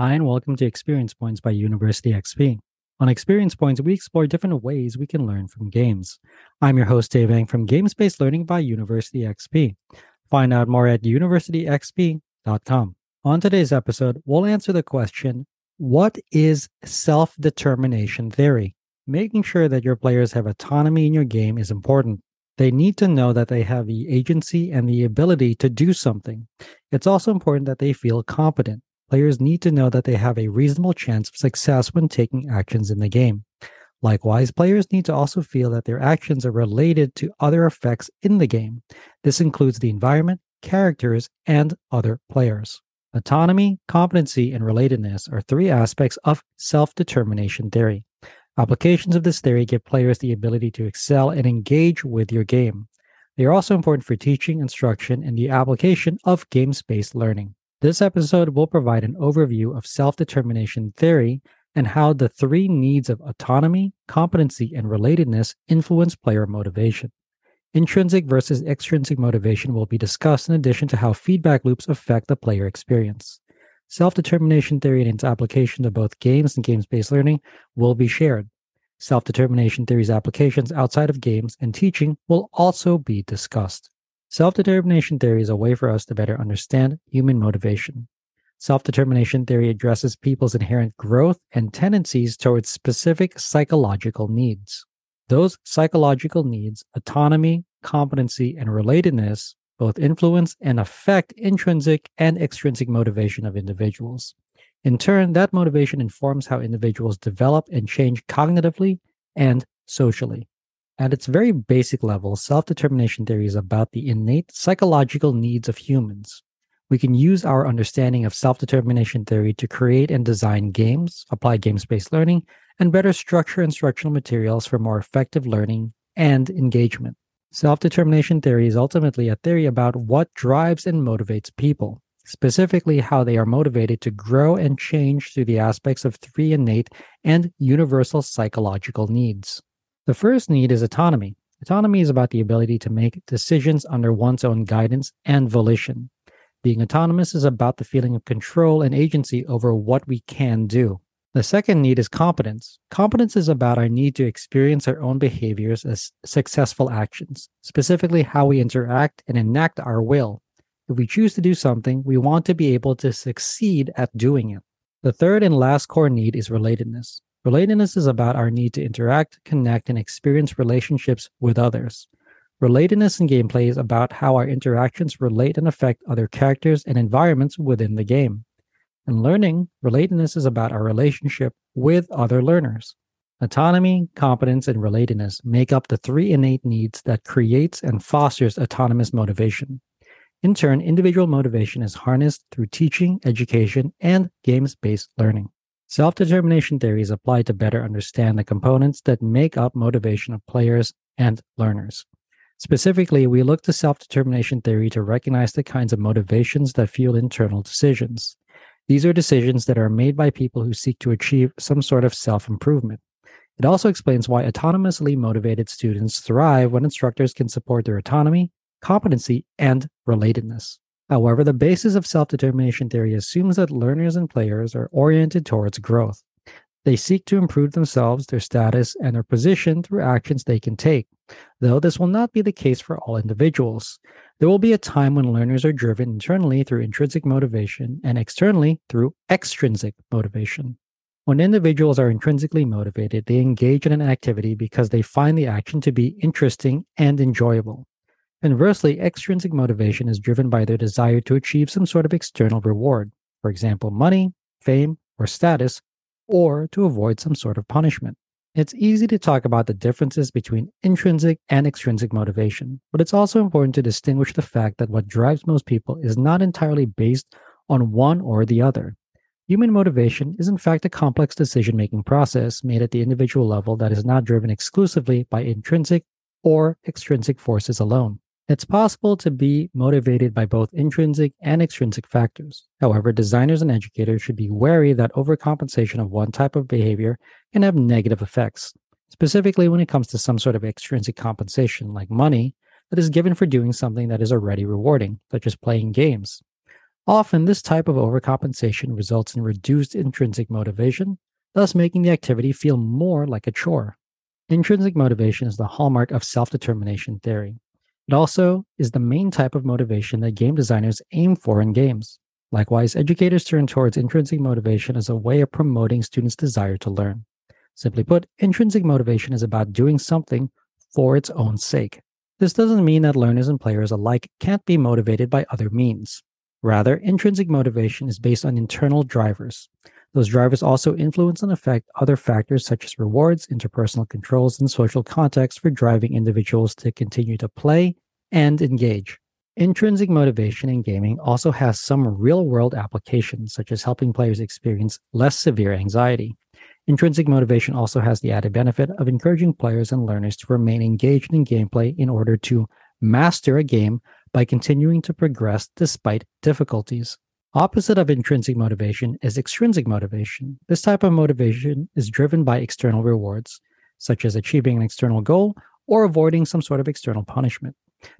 Hi, and welcome to Experience Points by University XP. On Experience Points, we explore different ways we can learn from games. I'm your host, Dave Eng from Games Based Learning by University XP. Find out more at universityxp.com. On today's episode, we'll answer the question What is self determination theory? Making sure that your players have autonomy in your game is important. They need to know that they have the agency and the ability to do something. It's also important that they feel competent. Players need to know that they have a reasonable chance of success when taking actions in the game. Likewise, players need to also feel that their actions are related to other effects in the game. This includes the environment, characters, and other players. Autonomy, competency, and relatedness are three aspects of self determination theory. Applications of this theory give players the ability to excel and engage with your game. They are also important for teaching, instruction, and the application of games based learning. This episode will provide an overview of self determination theory and how the three needs of autonomy, competency, and relatedness influence player motivation. Intrinsic versus extrinsic motivation will be discussed in addition to how feedback loops affect the player experience. Self determination theory and its application to both games and games based learning will be shared. Self determination theory's applications outside of games and teaching will also be discussed. Self determination theory is a way for us to better understand human motivation. Self determination theory addresses people's inherent growth and tendencies towards specific psychological needs. Those psychological needs, autonomy, competency, and relatedness, both influence and affect intrinsic and extrinsic motivation of individuals. In turn, that motivation informs how individuals develop and change cognitively and socially. At its very basic level, self determination theory is about the innate psychological needs of humans. We can use our understanding of self determination theory to create and design games, apply games based learning, and better structure instructional materials for more effective learning and engagement. Self determination theory is ultimately a theory about what drives and motivates people, specifically how they are motivated to grow and change through the aspects of three innate and universal psychological needs. The first need is autonomy. Autonomy is about the ability to make decisions under one's own guidance and volition. Being autonomous is about the feeling of control and agency over what we can do. The second need is competence. Competence is about our need to experience our own behaviors as successful actions, specifically how we interact and enact our will. If we choose to do something, we want to be able to succeed at doing it. The third and last core need is relatedness. Relatedness is about our need to interact, connect, and experience relationships with others. Relatedness in gameplay is about how our interactions relate and affect other characters and environments within the game. In learning, relatedness is about our relationship with other learners. Autonomy, competence, and relatedness make up the three innate needs that creates and fosters autonomous motivation. In turn, individual motivation is harnessed through teaching, education, and games based learning. Self determination theory is applied to better understand the components that make up motivation of players and learners. Specifically, we look to self determination theory to recognize the kinds of motivations that fuel internal decisions. These are decisions that are made by people who seek to achieve some sort of self improvement. It also explains why autonomously motivated students thrive when instructors can support their autonomy, competency, and relatedness. However, the basis of self determination theory assumes that learners and players are oriented towards growth. They seek to improve themselves, their status, and their position through actions they can take, though this will not be the case for all individuals. There will be a time when learners are driven internally through intrinsic motivation and externally through extrinsic motivation. When individuals are intrinsically motivated, they engage in an activity because they find the action to be interesting and enjoyable. Conversely, extrinsic motivation is driven by their desire to achieve some sort of external reward, for example, money, fame, or status, or to avoid some sort of punishment. It's easy to talk about the differences between intrinsic and extrinsic motivation, but it's also important to distinguish the fact that what drives most people is not entirely based on one or the other. Human motivation is, in fact, a complex decision making process made at the individual level that is not driven exclusively by intrinsic or extrinsic forces alone. It's possible to be motivated by both intrinsic and extrinsic factors. However, designers and educators should be wary that overcompensation of one type of behavior can have negative effects, specifically when it comes to some sort of extrinsic compensation, like money, that is given for doing something that is already rewarding, such as playing games. Often, this type of overcompensation results in reduced intrinsic motivation, thus making the activity feel more like a chore. Intrinsic motivation is the hallmark of self determination theory. It also is the main type of motivation that game designers aim for in games. Likewise, educators turn towards intrinsic motivation as a way of promoting students' desire to learn. Simply put, intrinsic motivation is about doing something for its own sake. This doesn't mean that learners and players alike can't be motivated by other means. Rather, intrinsic motivation is based on internal drivers. Those drivers also influence and affect other factors such as rewards, interpersonal controls, and social context for driving individuals to continue to play and engage. Intrinsic motivation in gaming also has some real world applications, such as helping players experience less severe anxiety. Intrinsic motivation also has the added benefit of encouraging players and learners to remain engaged in gameplay in order to master a game by continuing to progress despite difficulties. Opposite of intrinsic motivation is extrinsic motivation. This type of motivation is driven by external rewards, such as achieving an external goal or avoiding some sort of external punishment.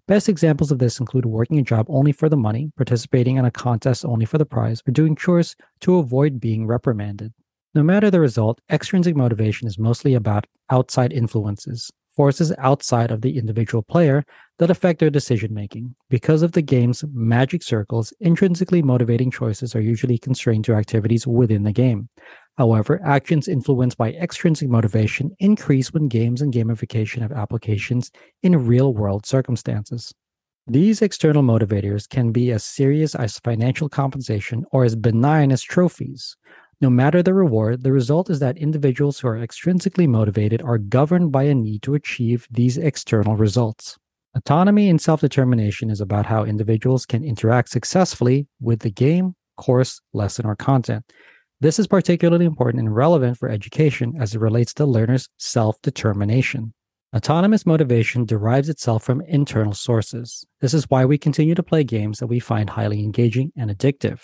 Best examples of this include working a job only for the money, participating in a contest only for the prize, or doing chores to avoid being reprimanded. No matter the result, extrinsic motivation is mostly about outside influences, forces outside of the individual player that affect their decision making. Because of the game's magic circles, intrinsically motivating choices are usually constrained to activities within the game. However, actions influenced by extrinsic motivation increase when games and gamification have applications in real world circumstances. These external motivators can be as serious as financial compensation or as benign as trophies. No matter the reward, the result is that individuals who are extrinsically motivated are governed by a need to achieve these external results. Autonomy and self determination is about how individuals can interact successfully with the game, course, lesson, or content. This is particularly important and relevant for education as it relates to learners' self determination. Autonomous motivation derives itself from internal sources. This is why we continue to play games that we find highly engaging and addictive.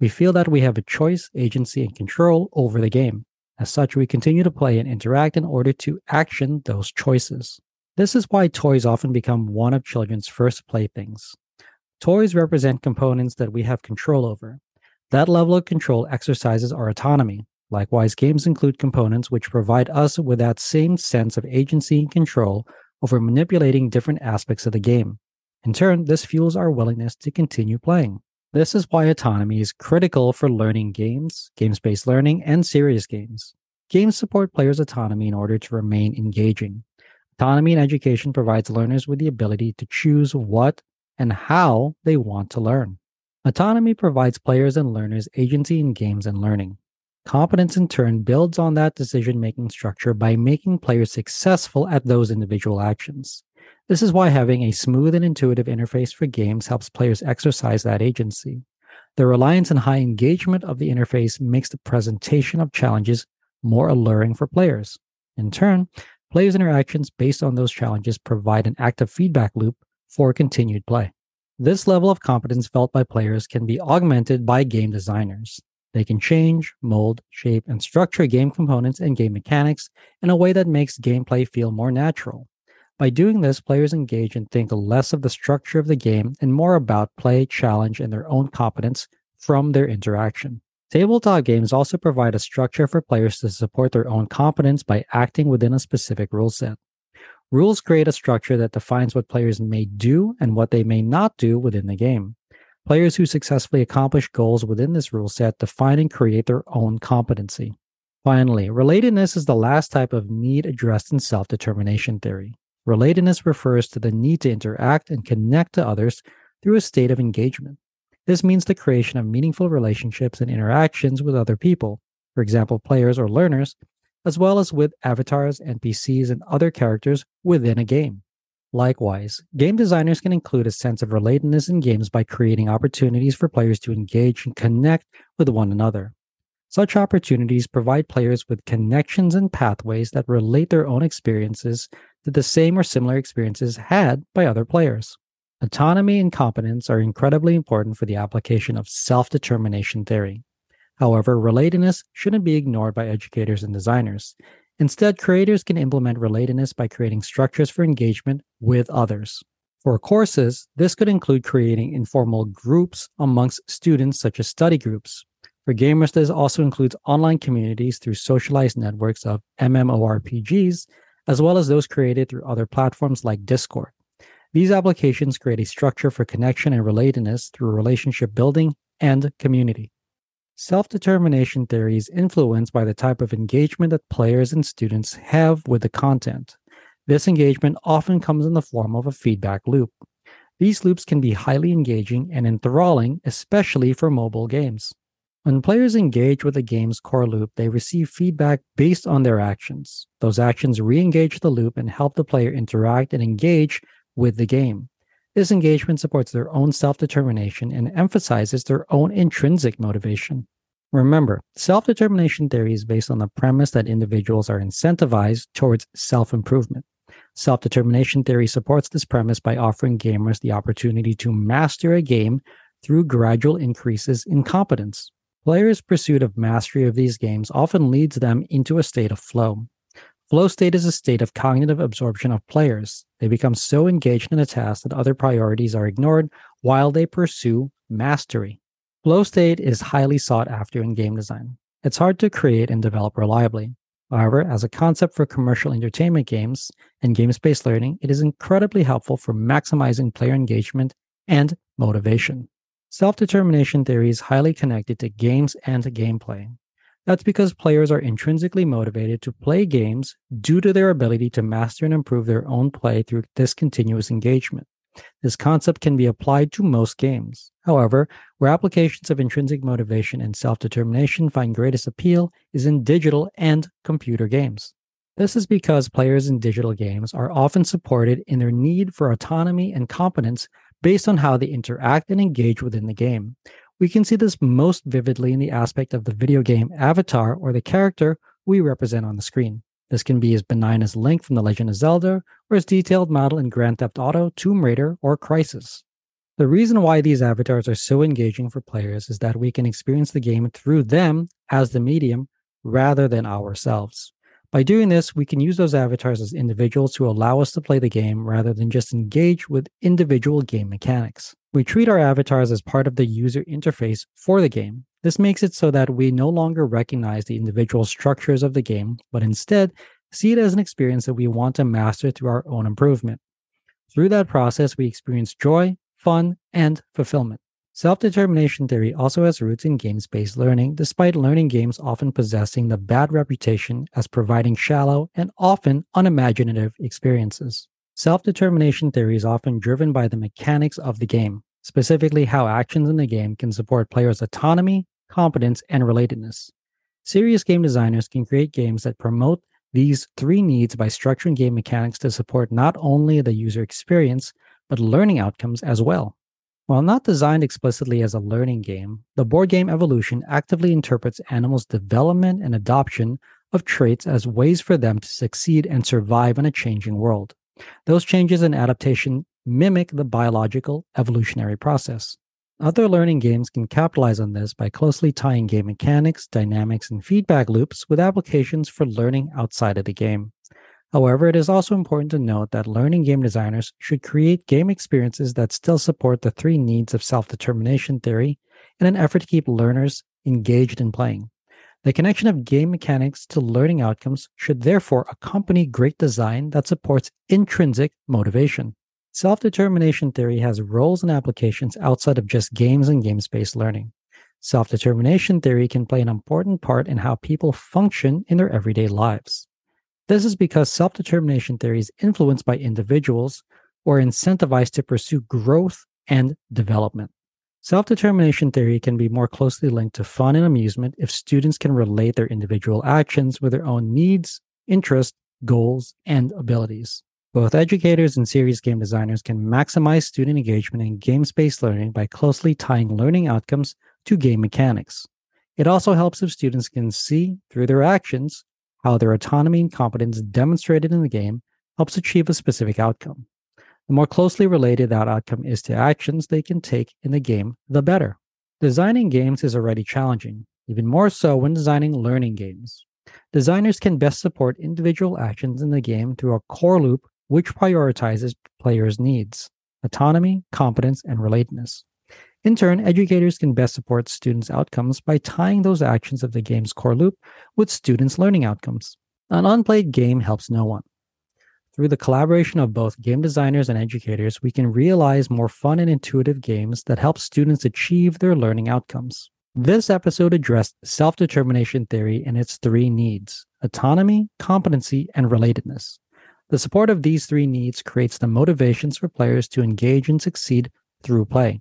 We feel that we have a choice, agency, and control over the game. As such, we continue to play and interact in order to action those choices. This is why toys often become one of children's first playthings. Toys represent components that we have control over. That level of control exercises our autonomy. Likewise, games include components which provide us with that same sense of agency and control over manipulating different aspects of the game. In turn, this fuels our willingness to continue playing. This is why autonomy is critical for learning games, games based learning, and serious games. Games support players' autonomy in order to remain engaging. Autonomy in education provides learners with the ability to choose what and how they want to learn. Autonomy provides players and learners agency in games and learning. Competence, in turn, builds on that decision making structure by making players successful at those individual actions. This is why having a smooth and intuitive interface for games helps players exercise that agency. The reliance and high engagement of the interface makes the presentation of challenges more alluring for players. In turn, players' interactions based on those challenges provide an active feedback loop for continued play. This level of competence felt by players can be augmented by game designers. They can change, mold, shape, and structure game components and game mechanics in a way that makes gameplay feel more natural. By doing this, players engage and think less of the structure of the game and more about play, challenge, and their own competence from their interaction. Tabletop games also provide a structure for players to support their own competence by acting within a specific rule set. Rules create a structure that defines what players may do and what they may not do within the game. Players who successfully accomplish goals within this rule set define and create their own competency. Finally, relatedness is the last type of need addressed in self determination theory. Relatedness refers to the need to interact and connect to others through a state of engagement. This means the creation of meaningful relationships and interactions with other people, for example, players or learners, as well as with avatars, NPCs, and other characters within a game. Likewise, game designers can include a sense of relatedness in games by creating opportunities for players to engage and connect with one another. Such opportunities provide players with connections and pathways that relate their own experiences to the same or similar experiences had by other players. Autonomy and competence are incredibly important for the application of self determination theory. However, relatedness shouldn't be ignored by educators and designers. Instead, creators can implement relatedness by creating structures for engagement with others. For courses, this could include creating informal groups amongst students, such as study groups. For gamers, this also includes online communities through socialized networks of MMORPGs, as well as those created through other platforms like Discord. These applications create a structure for connection and relatedness through relationship building and community. Self determination theory is influenced by the type of engagement that players and students have with the content. This engagement often comes in the form of a feedback loop. These loops can be highly engaging and enthralling, especially for mobile games. When players engage with a game's core loop, they receive feedback based on their actions. Those actions re engage the loop and help the player interact and engage with the game. This engagement supports their own self determination and emphasizes their own intrinsic motivation. Remember, self determination theory is based on the premise that individuals are incentivized towards self improvement. Self determination theory supports this premise by offering gamers the opportunity to master a game through gradual increases in competence. Players' pursuit of mastery of these games often leads them into a state of flow. Flow state is a state of cognitive absorption of players. They become so engaged in a task that other priorities are ignored while they pursue mastery. Flow state is highly sought after in game design. It's hard to create and develop reliably. However, as a concept for commercial entertainment games and games based learning, it is incredibly helpful for maximizing player engagement and motivation. Self determination theory is highly connected to games and gameplay. That's because players are intrinsically motivated to play games due to their ability to master and improve their own play through this continuous engagement. This concept can be applied to most games. However, where applications of intrinsic motivation and self determination find greatest appeal is in digital and computer games. This is because players in digital games are often supported in their need for autonomy and competence based on how they interact and engage within the game, we can see this most vividly in the aspect of the video game avatar or the character we represent on the screen. This can be as benign as Link from The Legend of Zelda or as detailed model in Grand Theft Auto, Tomb Raider, or Crysis. The reason why these avatars are so engaging for players is that we can experience the game through them as the medium rather than ourselves. By doing this, we can use those avatars as individuals who allow us to play the game rather than just engage with individual game mechanics. We treat our avatars as part of the user interface for the game. This makes it so that we no longer recognize the individual structures of the game, but instead see it as an experience that we want to master through our own improvement. Through that process, we experience joy, fun, and fulfillment. Self determination theory also has roots in games based learning, despite learning games often possessing the bad reputation as providing shallow and often unimaginative experiences. Self determination theory is often driven by the mechanics of the game, specifically how actions in the game can support players' autonomy, competence, and relatedness. Serious game designers can create games that promote these three needs by structuring game mechanics to support not only the user experience, but learning outcomes as well. While not designed explicitly as a learning game, the board game Evolution actively interprets animals' development and adoption of traits as ways for them to succeed and survive in a changing world. Those changes in adaptation mimic the biological evolutionary process. Other learning games can capitalize on this by closely tying game mechanics, dynamics, and feedback loops with applications for learning outside of the game. However, it is also important to note that learning game designers should create game experiences that still support the three needs of self determination theory in an effort to keep learners engaged in playing. The connection of game mechanics to learning outcomes should therefore accompany great design that supports intrinsic motivation. Self determination theory has roles and applications outside of just games and game based learning. Self determination theory can play an important part in how people function in their everyday lives. This is because self determination theory is influenced by individuals are incentivized to pursue growth and development. Self determination theory can be more closely linked to fun and amusement if students can relate their individual actions with their own needs, interests, goals, and abilities. Both educators and serious game designers can maximize student engagement in game based learning by closely tying learning outcomes to game mechanics. It also helps if students can see through their actions how their autonomy and competence demonstrated in the game helps achieve a specific outcome. The more closely related that outcome is to actions they can take in the game, the better. Designing games is already challenging, even more so when designing learning games. Designers can best support individual actions in the game through a core loop which prioritizes players' needs. autonomy, competence, and relatedness. In turn, educators can best support students' outcomes by tying those actions of the game's core loop with students' learning outcomes. An unplayed game helps no one. Through the collaboration of both game designers and educators, we can realize more fun and intuitive games that help students achieve their learning outcomes. This episode addressed self determination theory and its three needs autonomy, competency, and relatedness. The support of these three needs creates the motivations for players to engage and succeed through play.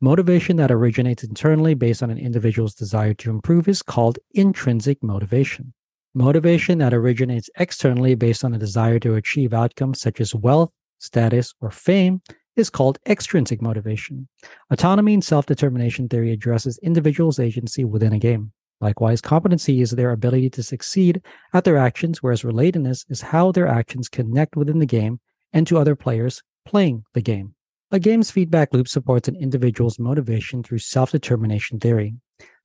Motivation that originates internally based on an individual's desire to improve is called intrinsic motivation. Motivation that originates externally based on a desire to achieve outcomes such as wealth, status, or fame is called extrinsic motivation. Autonomy and self determination theory addresses individuals' agency within a game. Likewise, competency is their ability to succeed at their actions, whereas relatedness is how their actions connect within the game and to other players playing the game. A game's feedback loop supports an individual's motivation through self determination theory.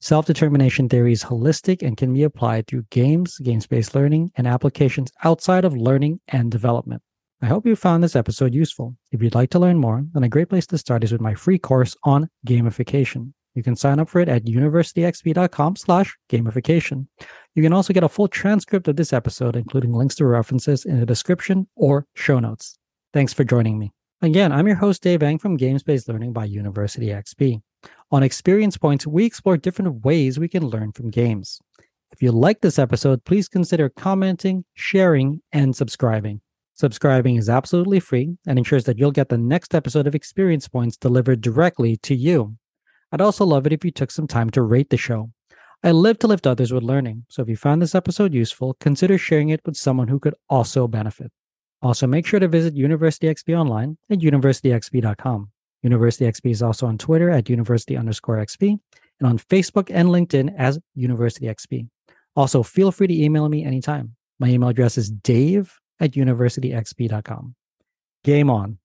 Self determination theory is holistic and can be applied through games, games based learning, and applications outside of learning and development. I hope you found this episode useful. If you'd like to learn more, then a great place to start is with my free course on gamification. You can sign up for it at universityxp.com slash gamification. You can also get a full transcript of this episode, including links to references in the description or show notes. Thanks for joining me. Again, I'm your host, Dave Eng from Games Based Learning by University XP. On Experience Points, we explore different ways we can learn from games. If you like this episode, please consider commenting, sharing, and subscribing. Subscribing is absolutely free and ensures that you'll get the next episode of Experience Points delivered directly to you. I'd also love it if you took some time to rate the show. I live to lift others with learning, so if you found this episode useful, consider sharing it with someone who could also benefit. Also, make sure to visit University XP online at universityxp.com. University XP is also on Twitter at university underscore XP and on Facebook and LinkedIn as University XP. Also, feel free to email me anytime. My email address is dave at universityxp.com. Game on.